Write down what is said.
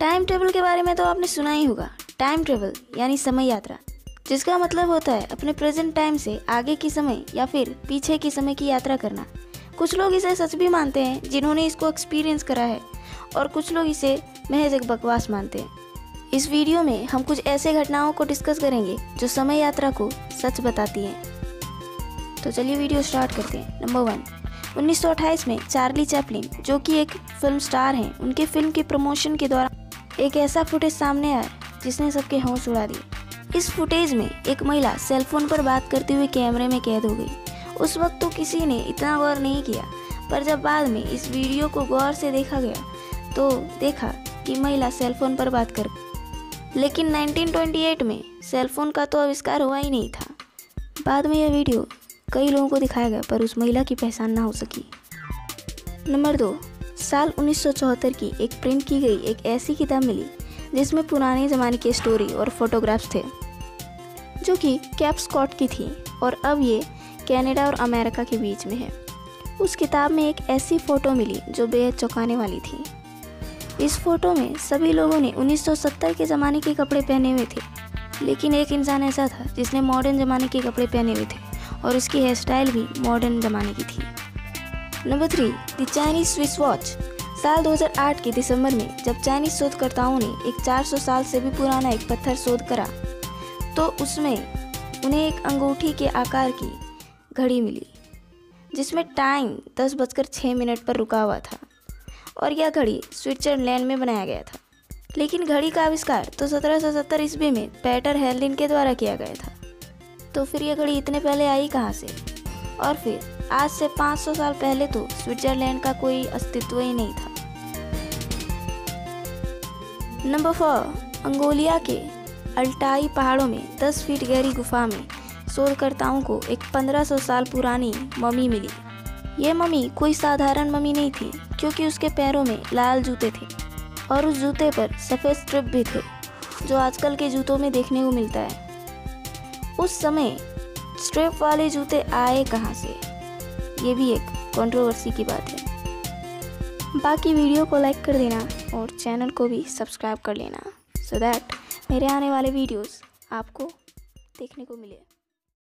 Time travel के बारे में तो आपने सुना ही होगा। टाइम ट्रेवल यानी समय यात्रा, जिसका मतलब होता है अपने प्रेजेंट टाइम से आगे की समय या फिर पीछे की समय की यात्रा करना। कुछ लोग इसे सच भी मानते हैं, जिन्होंने इसको एक्सपीरियंस करा है, और कुछ लोग इसे महज एक बकवास मानते हैं। इस वीडियो में हम कुछ ऐसे घटनाओं को डिस्कस करेंगे, जो समय यात्रा को सच बताती हैं। तो चलिए वीडियो स्टार्ट करते हैं। नंबर वन 1928 में चार्ली चैपलिन जो कि एक फ़िल्म स्टार हैं, उनके फ़िल्म के प्रमोशन के दौरान एक ऐसा फुटेज सामने आया, जिसने सबके होश उड़ा दिए। इस फुटेज में एक महिला सेलफोन पर बात करते हुए कैमरे में कैद हो गई। उस वक्त तो किसी ने इतना गौर नहीं किया, पर जब बाद में इस वीडियो को गौर से देखा गया तो देखा कि महिला सेलफोन पर बात कर लेकिन 1928 में सेलफोन का तो आविष्कार हुआ ही नहीं था। बाद में यह वीडियो कई लोगों को दिखाया गया, पर उस महिला की पहचान ना हो सकी। नंबर दो साल 1974 की एक प्रिंट की गई एक ऐसी किताब मिली, जिसमें पुराने ज़माने के स्टोरी और फोटोग्राफ्स थे, जो कि कैप स्कॉट की थी और अब ये कनाडा और अमेरिका के बीच में है। उस किताब में एक ऐसी फ़ोटो मिली, जो बेहद चौंकाने वाली थी। इस फ़ोटो में सभी लोगों ने 1970 के ज़माने के कपड़े पहने हुए थे, लेकिन एक इंसान ऐसा था जिसने मॉडर्न ज़माने के कपड़े पहने हुए थे, और उसकी हेयर स्टाइल भी मॉडर्न ज़माने की थी। Number three, the Chinese Swiss watch. साल 2008 के दिसंबर में, जब चाइनीज़ शोधकर्ताओं ने एक 400 साल से भी पुराना एक पत्थर शोध करा तो उसमें उन्हें एक अंगूठी के आकार की घड़ी मिली, जिसमें टाइम दस बजकर छः मिनट पर रुका हुआ था, और यह घड़ी स्विट्जरलैंड में बनाया गया था। लेकिन घड़ी का आविष्कार तो सत्रह सौ सत्तर ईस्वी में पैटर हेलिन के द्वारा किया गया था। तो फिर यह घड़ी इतने पहले आई कहाँ से? और फिर, आज से 500 साल पहले तो स्विट्जरलैंड का कोई अस्तित्व ही नहीं था। नंबर फोर अंगोलिया के अल्टाई पहाड़ों में 10 फीट गहरी गुफा में शोधकर्ताओं को एक 1500 साल पुरानी मम्मी मिली। यह मम्मी कोई साधारण मम्मी नहीं थी, क्योंकि उसके पैरों में लाल जूते थे और उस जूते पर सफ़ेद स्ट्रिप भी थे, जो आजकल के जूतों में देखने को मिलता है। उस समय स्ट्रिप वाले जूते आए कहाँ से? ये भी एक कंट्रोवर्सी की बात है। बाकी वीडियो को लाइक कर देना और चैनल को भी सब्सक्राइब कर लेना सो so दैट मेरे आने वाले वीडियोस आपको देखने को मिले।